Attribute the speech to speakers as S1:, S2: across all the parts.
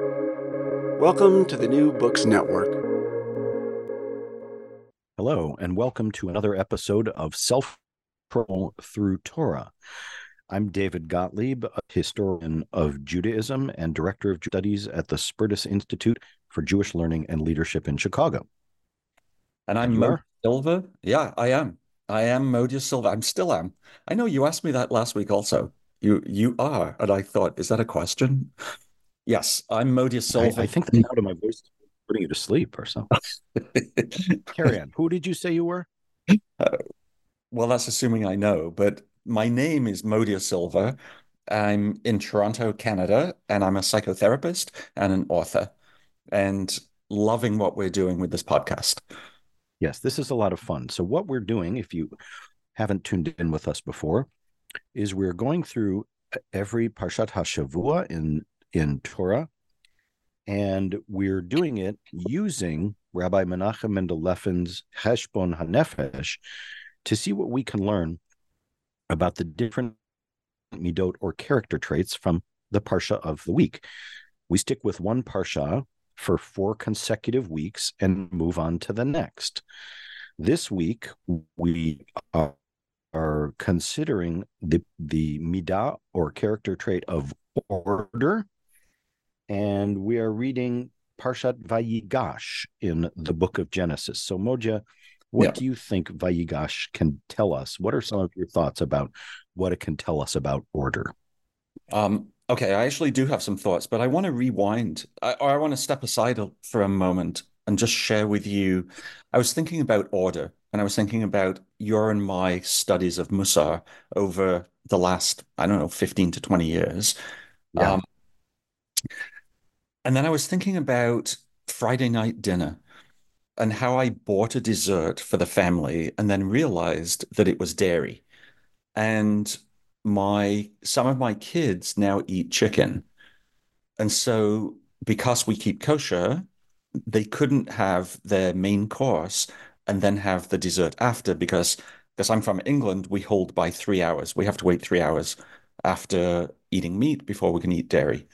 S1: Welcome to the New Books Network.
S2: Hello, and welcome to another episode of Self Pro Through Torah. I'm David Gottlieb, a historian of Judaism and director of studies at the Spertus Institute for Jewish Learning and Leadership in Chicago.
S3: And I'm Mo Silver. Yeah, I am. I am Modya Silver. I'm still am. I know you asked me that last week also. You you are. And I thought, is that a question? Yes, I'm Modya Silver.
S2: I, I think the sound of my voice is putting you to sleep or something. Carry on. Who did you say you were?
S3: Uh, well, that's assuming I know, but my name is Modya Silver. I'm in Toronto, Canada, and I'm a psychotherapist and an author, and loving what we're doing with this podcast.
S2: Yes, this is a lot of fun. So, what we're doing, if you haven't tuned in with us before, is we're going through every Parshat HaShavua in in Torah, and we're doing it using Rabbi Menachem Mendel Lefin's Cheshbon Hanefesh to see what we can learn about the different midot or character traits from the parsha of the week. We stick with one parsha for four consecutive weeks and move on to the next. This week we are, are considering the the midah or character trait of order, and we are reading Parshat Vayigash in the book of Genesis. So Modya, what yeah. do you think Vayigash can tell us? What are some of your thoughts about what it can tell us about order?
S3: Um, okay, I actually do have some thoughts, but I want to rewind, I, or I want to step aside for a moment and just share with you. I was thinking about order, and I was thinking about your and my studies of Musar over the last, I don't know, 15 to 20 years. Yeah. Um, and then I was thinking about Friday night dinner and how I bought a dessert for the family and then realized that it was dairy. And my some of my kids now eat chicken. And so because we keep kosher, they couldn't have their main course and then have the dessert after because because I'm from England, we hold by three hours. We have to wait three hours after eating meat before we can eat dairy.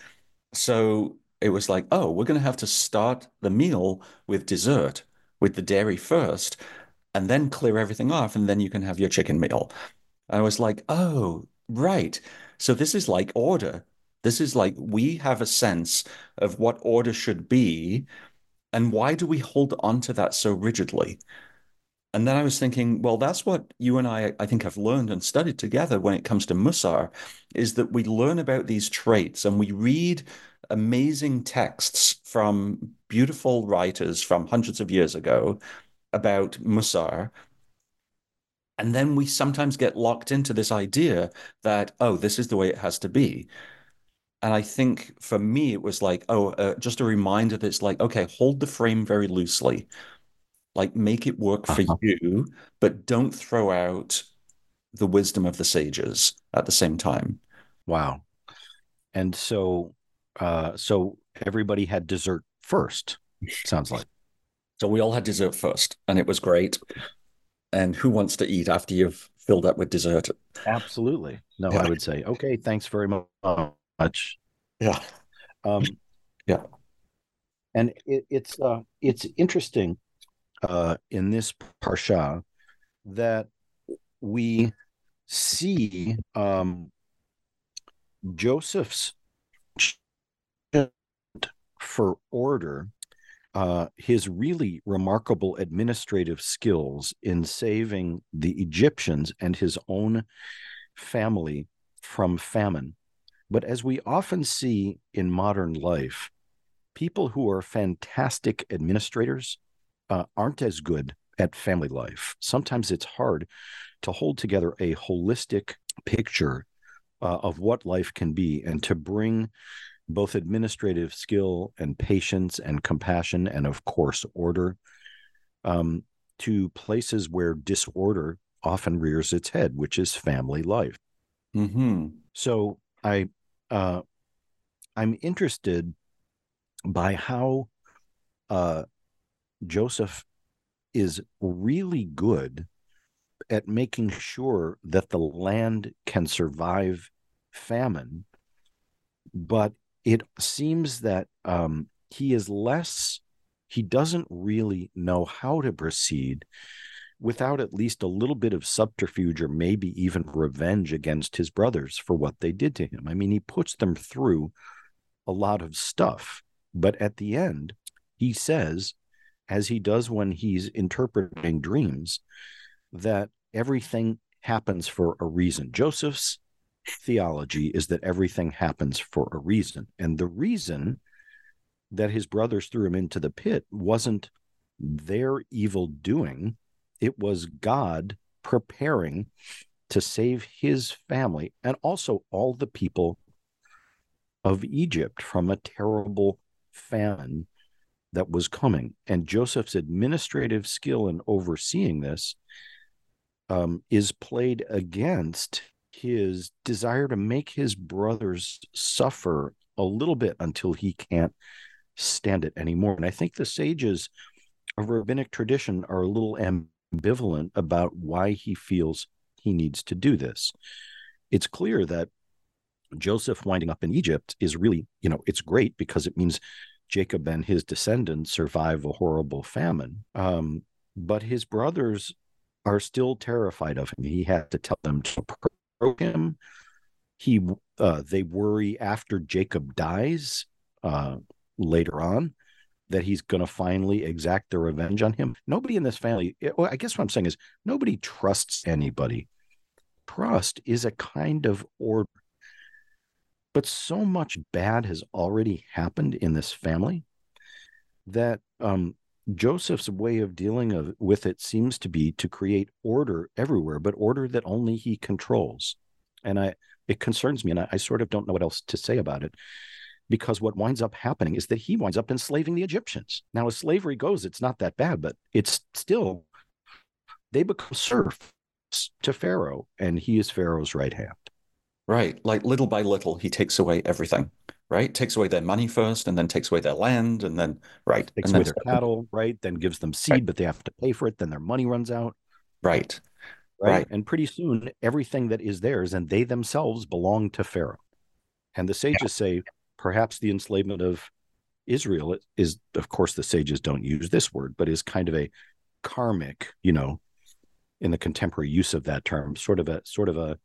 S3: So it was like, oh, we're going to have to start the meal with dessert with the dairy first and then clear everything off and then you can have your chicken meal. I was like, oh, right. So this is like order. This is like we have a sense of what order should be. And why do we hold on to that so rigidly? And then I was thinking, well, that's what you and I, I think, have learned and studied together when it comes to Musar, is that we learn about these traits and we read amazing texts from beautiful writers from hundreds of years ago about Musar. And then we sometimes get locked into this idea that, oh, this is the way it has to be. And I think for me, it was like, oh, uh, just a reminder that it's like, okay, hold the frame very loosely. Like, make it work for uh-huh. you, but don't throw out the wisdom of the sages at the same time.
S2: Wow. And so uh, so everybody had dessert first. Sounds like.
S3: So we all had dessert first, and it was great. And who wants to eat after you've filled up with dessert?
S2: Absolutely. No, yeah. I would say, okay, thanks very much.
S3: Yeah.
S2: Um,
S3: yeah.
S2: And it, it's uh, it's interesting uh, in this parsha that we see um, Joseph's for order uh, his really remarkable administrative skills in saving the Egyptians and his own family from famine. But as we often see in modern life, people who are fantastic administrators uh, aren't as good at family life. Sometimes it's hard to hold together a holistic picture uh, of what life can be and to bring both administrative skill and patience and compassion and of course order um, to places where disorder often rears its head which is family life
S3: mm-hmm.
S2: so i uh, i'm interested by how uh, joseph is really good at making sure that the land can survive famine but it seems that um, he is less, he doesn't really know how to proceed without at least a little bit of subterfuge or maybe even revenge against his brothers for what they did to him. I mean, he puts them through a lot of stuff, but at the end, he says, as he does when he's interpreting dreams, that everything happens for a reason. Joseph's theology is that everything happens for a reason. And the reason that his brothers threw him into the pit wasn't their evil doing, it was God preparing to save his family and also all the people of Egypt from a terrible famine that was coming. And Joseph's administrative skill in overseeing this um, is played against his desire to make his brothers suffer a little bit until he can't stand it anymore. And I think the sages of rabbinic tradition are a little ambivalent about why he feels he needs to do this. It's clear that Joseph winding up in Egypt is really, you know, it's great because it means Jacob and his descendants survive a horrible famine. Um, but his brothers are still terrified of him. He had to tell them to approach him. He, uh, they worry after Jacob dies uh, later on that he's going to finally exact their revenge on him. Nobody in this family, eh, I guess what I'm saying is nobody trusts anybody. Trust is a kind of order. But so much bad has already happened in this family that um, Joseph's way of dealing of, with it seems to be to create order everywhere, but order that only he controls. And I, it concerns me, and I, I sort of don't know what else to say about it, because what winds up happening is that he winds up enslaving the Egyptians. Now, as slavery goes, it's not that bad, but it's still they become serfs to Pharaoh, and he is Pharaoh's right hand.
S3: Right, like little by little, he takes away everything right? Takes away their money first and then takes away their land and then, right.
S2: Takes away their cattle, right? Then gives them seed, right. but they have to pay for it. Then their money runs out.
S3: Right.
S2: right. Right. And pretty soon, everything that is theirs and they themselves belong to Pharaoh. And the sages yeah. say perhaps the enslavement of Israel is, of course, the sages don't use this word, but is kind of a karmic, you know, in the contemporary use of that term, sort of a sort of a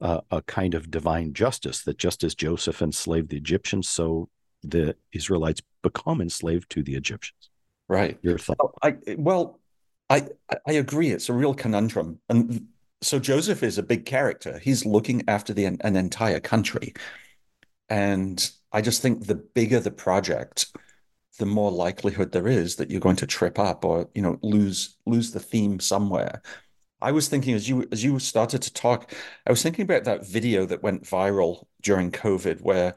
S2: uh, a kind of divine justice that just as Joseph enslaved the Egyptians, so the Israelites become enslaved to the Egyptians.
S3: Right.
S2: Your thought?
S3: Well, I well, I I agree. It's a real conundrum, and so Joseph is a big character. He's looking after the an entire country, and I just think the bigger the project, the more likelihood there is that you're going to trip up or you know lose lose the theme somewhere. I was thinking as you as you started to talk, I was thinking about that video that went viral during COVID where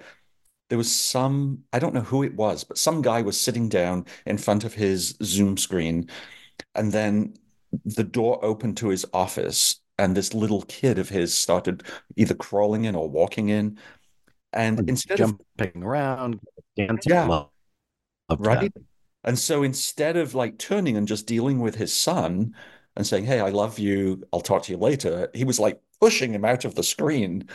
S3: there was some I don't know who it was, but some guy was sitting down in front of his Zoom screen, and then the door opened to his office, and this little kid of his started either crawling in or walking in, and instead
S2: jumping of jumping around, dancing, yeah, love,
S3: love right. That. And so instead of like turning and just dealing with his son, and saying, Hey, I love you. I'll talk to you later. He was like pushing him out of the screen,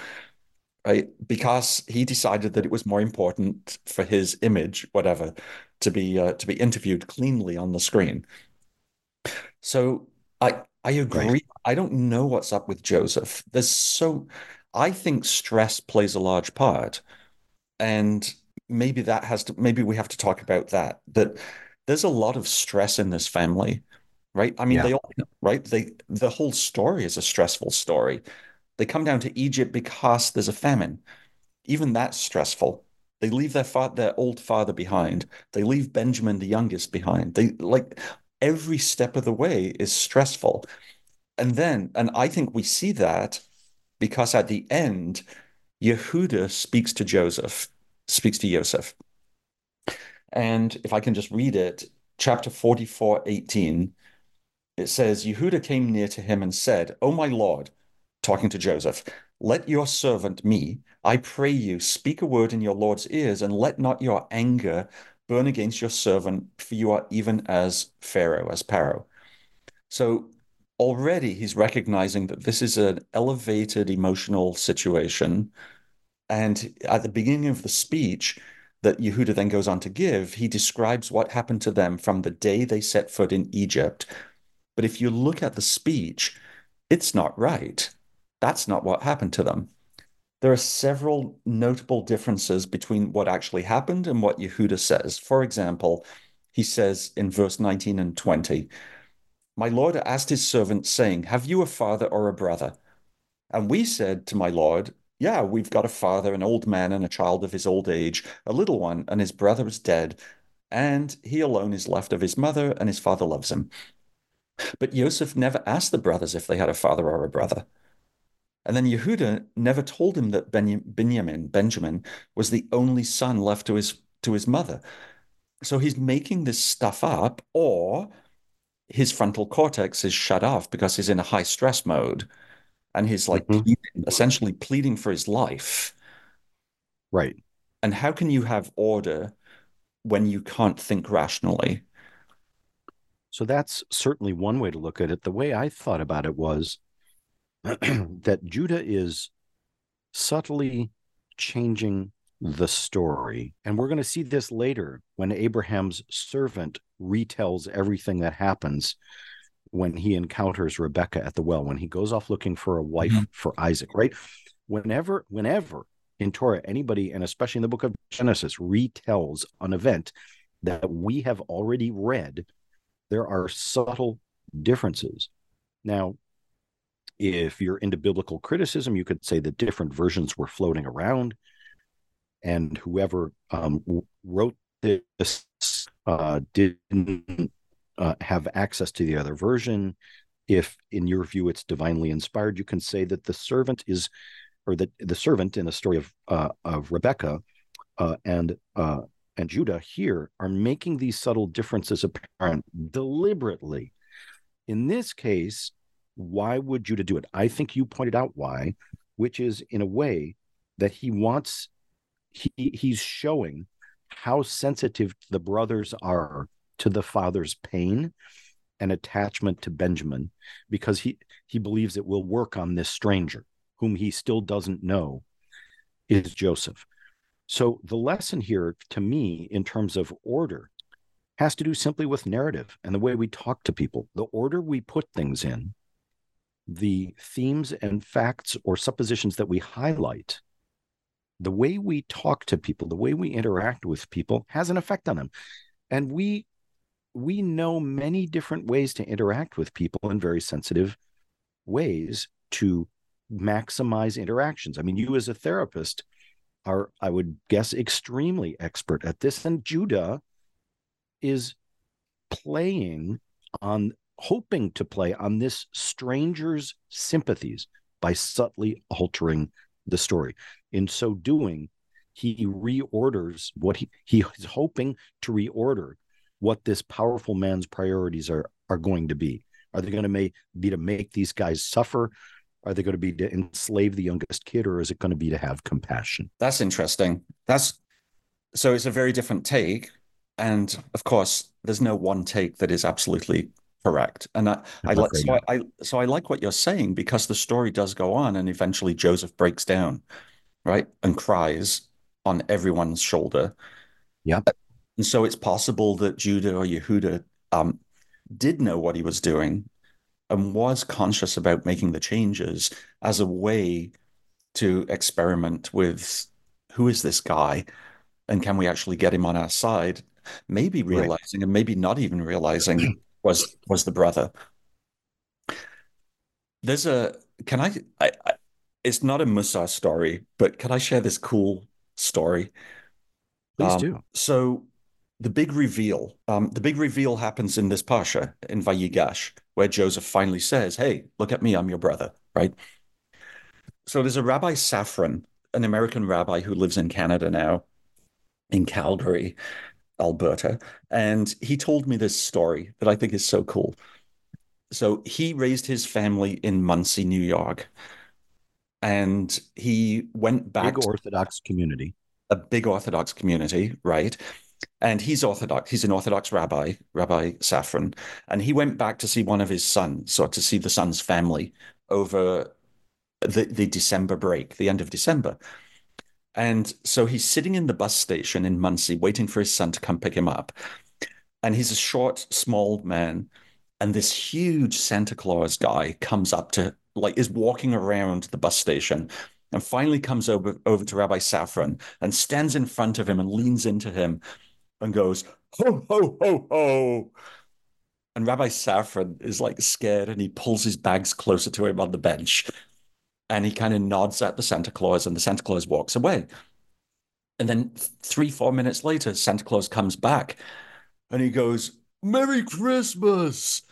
S3: right? Because he decided that it was more important for his image, whatever, to be uh, to be interviewed cleanly on the screen. So I I agree. Right. I don't know what's up with Joseph. There's so I think stress plays a large part. And maybe that has to maybe we have to talk about that. That there's a lot of stress in this family right? I mean, yeah. they all right. They the whole story is a stressful story. They come down to Egypt because there's a famine. Even that's stressful. They leave their fa- their old father behind. They leave Benjamin the youngest behind. They like every step of the way is stressful. And then, and I think we see that because at the end, Yehuda speaks to Joseph, speaks to Joseph. And if I can just read it, chapter 44, 18, it says, Yehuda came near to him and said, O my Lord, talking to Joseph, let your servant me, I pray you, speak a word in your Lord's ears, and let not your anger burn against your servant, for you are even as Pharaoh, as Paro. So already he's recognizing that this is an elevated emotional situation And at the beginning of the speech that Yehuda then goes on to give, he describes what happened to them from the day they set foot in Egypt. But if you look at the speech, it's not right. That's not what happened to them. There are several notable differences between what actually happened and what Yehuda says. For example, he says in verse 19 and 20, My Lord asked his servant, saying, Have you a father or a brother? And we said to my Lord, Yeah, we've got a father, an old man, and a child of his old age, a little one, and his brother is dead, and he alone is left of his mother, and his father loves him. But Joseph never asked the brothers if they had a father or a brother. And then Yehuda never told him that Benjamin, Benjamin, was the only son left to his to his mother. So he's making this stuff up, or his frontal cortex is shut off because he's in a high stress mode, and he's like
S2: Mhm.
S3: pleading, essentially pleading for his life.
S2: Right.
S3: And how can you have order when you can't think rationally?
S2: So that's certainly one way to look at it. The way I thought about it was that Judah is subtly changing the story. And we're going to see this later when Abraham's servant retells everything that happens when he encounters Rebecca at the well, when he goes off looking for a wife
S3: Mhm.
S2: for Isaac, right? Whenever, whenever in Torah, anybody, and especially in the book of Genesis, retells an event that we have already read, there are subtle differences. Now, if you're into biblical criticism, you could say that different versions were floating around, and whoever um, wrote this uh, didn't uh, have access to the other version. If, in your view, it's divinely inspired, you can say that the servant is, or that the servant in the story of uh, of Rebecca uh, and uh, and Judah here are making these subtle differences apparent deliberately. In this case, why would Judah do it? I think you pointed out why, which is in a way that he wants he he's showing how sensitive the brothers are to the father's pain and attachment to Benjamin because he he believes it will work on this stranger whom he still doesn't know is Joseph. So the lesson here to me in terms of order has to do simply with narrative and the way we talk to people. The order we put things in, the themes and facts or suppositions that we highlight, the way we talk to people, the way we interact with people has an effect on them. And we we know many different ways to interact with people in very sensitive ways to maximize interactions. I mean, you as a therapist are, I would guess, extremely expert at this. And Judah is playing on, hoping to play on this stranger's sympathies by subtly altering the story. In so doing, he reorders what he he is hoping to reorder what this powerful man's priorities are are going to be. Are they going to make, be to make these guys suffer? Are they going to be to enslave the youngest kid, or is it going to be to have compassion?
S3: That's interesting. That's so it's a very different take. And of course, there's no one take that is absolutely correct. And I, I like so I, I so I like what you're saying because the story does go on and eventually Joseph breaks down, right? And cries on everyone's shoulder.
S2: Yeah.
S3: And so it's possible that Judah or Yehuda um, did know what he was doing and was conscious about making the changes as a way to experiment with who is this guy and can we actually get him on our side maybe
S2: Right.
S3: realizing and maybe not even realizing was was the brother there's a can I, I, I it's not a Musar story but can I share this cool story
S2: Please
S3: Um,
S2: do.
S3: so the big reveal, um, the big reveal happens in this Parsha in Vayigash, where Joseph finally says, Hey, look at me, I'm your brother, right? So there's a Rabbi Safran, an American rabbi who lives in Canada now, in Calgary, Alberta. And he told me this story that I think is so cool. So he raised his family in Monsey, New York. And he went back
S2: Big Orthodox community.
S3: a big Orthodox community, right? And he's Orthodox. He's an Orthodox rabbi, Rabbi Safran. And he went back to see one of his sons, or to see the son's family over the, the December break, the end of December. And so he's sitting in the bus station in Monsey, waiting for his son to come pick him up. And he's a short, small man. And this huge Santa Claus guy comes up to, like, is walking around the bus station and finally comes over, over to Rabbi Safran and stands in front of him and leans into him and goes, Ho, ho, ho, ho. And Rabbi Safran is like scared and he pulls his bags closer to him on the bench and he kind of nods at the Santa Claus and the Santa Claus walks away. And then three, four minutes later, Santa Claus comes back and he goes, Merry Christmas.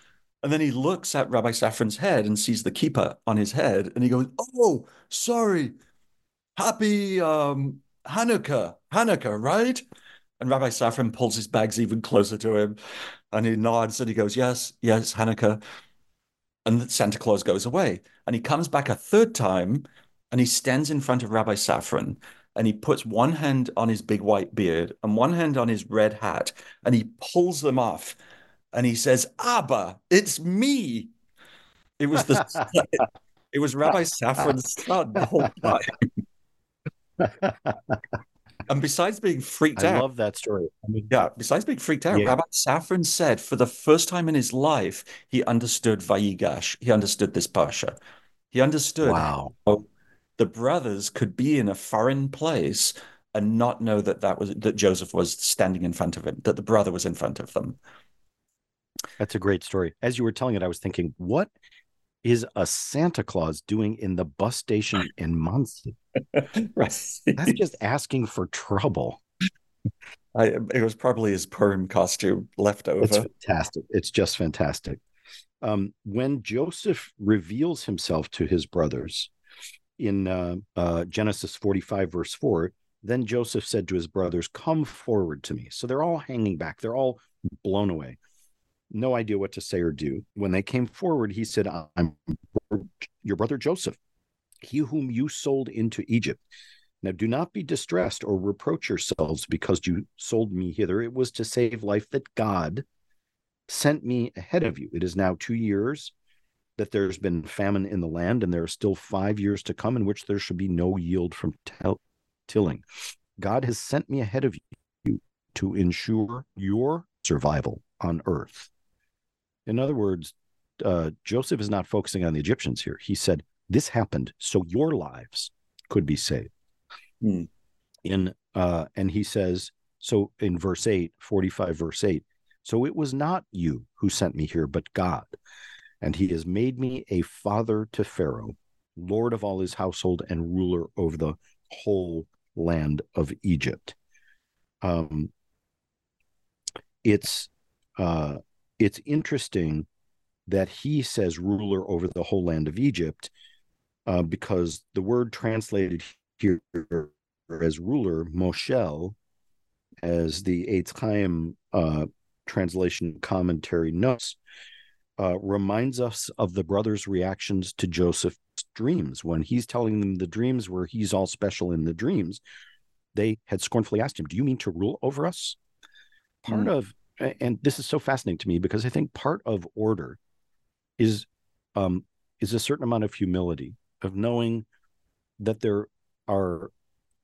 S3: And then he looks at Rabbi Safran's head and sees the kippah on his head and he goes, Oh, sorry. Happy um, Hanukkah. Hanukkah, right? And Rabbi Safran pulls his bags even closer to him and he nods and he goes, Yes, yes, Hanukkah. And Santa Claus goes away. And he comes back a third time and he stands in front of Rabbi Safran and he puts one hand on his big white beard and one hand on his red hat and he pulls them off and he says, Abba, it's me. It was the it was Rabbi Safran's son the whole time. and besides being freaked
S2: I
S3: out, I
S2: love that story. I mean,
S3: yeah, besides being freaked out,
S2: Yeah.
S3: Rabbi Safran said for the first time in his life, he understood Vayigash. He understood this Parsha. He understood
S2: wow.
S3: how the brothers could be in a foreign place and not know that that was that Joseph was standing in front of him, that the brother was in front of them.
S2: That's a great story. As you were telling it, I was thinking, what is a Santa Claus doing in the bus station in Monsey?
S3: right.
S2: That's just asking for trouble.
S3: I, it was probably his Purim costume left over.
S2: It's fantastic. It's just fantastic. Um, when Joseph reveals himself to his brothers in uh, uh, Genesis 45, verse 4, then Joseph said to his brothers, Come forward to me. So they're all hanging back, they're all blown away. No idea what to say or do. When they came forward, he said, I'm your brother Joseph, he whom you sold into Egypt. Now do not be distressed or reproach yourselves because you sold me hither. It was to save life that God sent me ahead of you. It is now two years that there's been famine in the land, and there are still five years to come in which there should be no yield from tilling. God has sent me ahead of you to ensure your survival on earth. In other words, uh, Joseph is not focusing on the Egyptians here. He said, This happened so your lives could be saved.
S3: Hmm.
S2: In uh, and he says, so in verse 8, 45, verse 8, so it was not you who sent me here, but God. And he has made me a father to Pharaoh, Lord of all his household, and ruler over the whole land of Egypt. Um, it's uh, it's interesting that he says ruler over the whole land of Egypt, uh, because the word translated here as ruler, Moshel, as the Eitz Chaim uh, translation commentary notes, uh, reminds us of the brothers' reactions to Joseph's dreams. When he's telling them the dreams where he's all special in the dreams, they had scornfully asked him, Do you mean to rule over us? Part
S3: Mm.
S2: of, and this is so fascinating to me because I think part of order is um, is a certain amount of humility of knowing that there are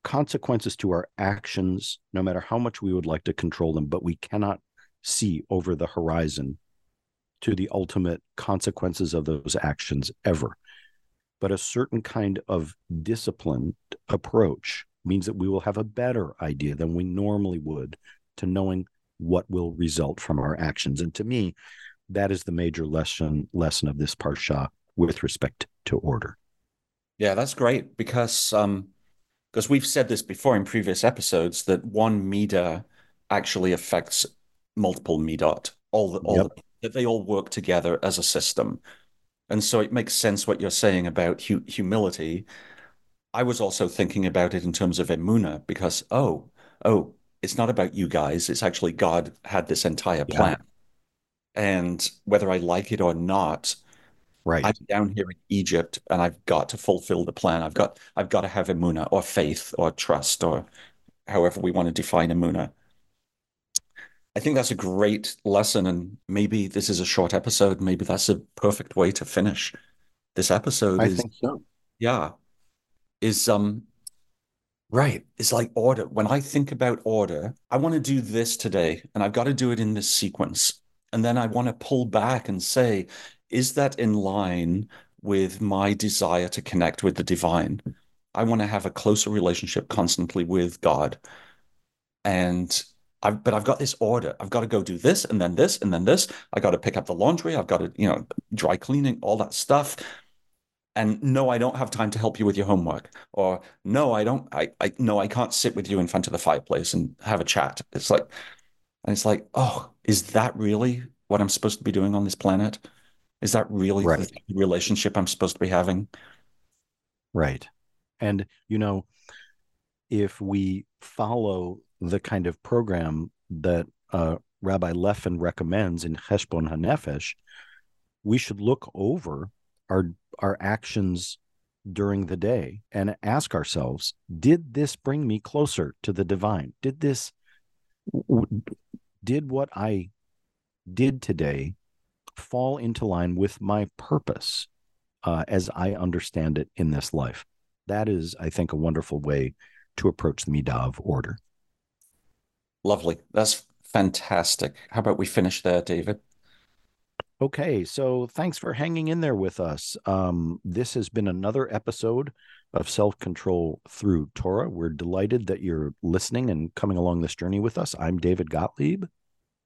S2: consequences to our actions, no matter how much we would like to control them, but we cannot see over the horizon to the ultimate consequences of those actions ever. But a certain kind of disciplined approach means that we will have a better idea than we normally would to knowing what will result from our actions. And to me, that is the major lesson lesson of this parsha with respect to order.
S3: Yeah, that's great because um because we've said this before in previous episodes that one midah actually affects multiple midot, all the, all
S2: Yep.
S3: the, that they all work together as a system. And so it makes sense what you're saying about hu humility. I was also thinking about it in terms of emuna because oh, oh, it's not about you guys. It's actually God had this entire
S2: Yeah.
S3: plan. And whether I like it or not,
S2: Right.
S3: I'm down here in Egypt and I've got to fulfill the plan. I've got I've got to have emuna or faith or trust or however we want to define emuna. I think that's a great lesson, and maybe this is a short episode. Maybe that's a perfect way to finish this episode.
S2: I
S3: is
S2: think so.
S3: yeah, is um Right. It's like order. When I think about order, I want to do this today and I've got to do it in this sequence. And then I want to pull back and say, is that in line with my desire to connect with the divine? I want to have a closer relationship constantly with God. And I've, but I've got this order. I've got to go do this and then this and then this. I got to pick up the laundry. I've got to, you know, dry cleaning, all that stuff and no i don't have time to help you with your homework or no i don't i, I no i can't sit with you in front of the fireplace and have a chat. It's like and it's like oh is that really what i'm supposed to be doing on this planet? Is that really right. the relationship i'm supposed to be having?
S2: Right. And you know if we follow the kind of program that uh, rabbi Lefin recommends in cheshbon hanefesh we should look over our our actions during the day and ask ourselves did this bring me closer to the divine? Did this did what i did today fall into line with my purpose uh, as i understand it in this life? That is i think a wonderful way to approach the midav order.
S3: Lovely. That's fantastic. How about we finish there david
S2: Okay, so thanks for hanging in there with us. Um, this has been another episode of Self Control Through Torah. We're delighted that you're listening and coming along this journey with us. I'm David Gottlieb.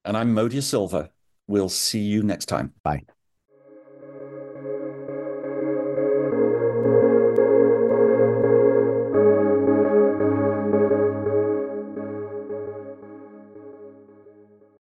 S3: And I'm Modya Silver. We'll see you next time.
S2: Bye.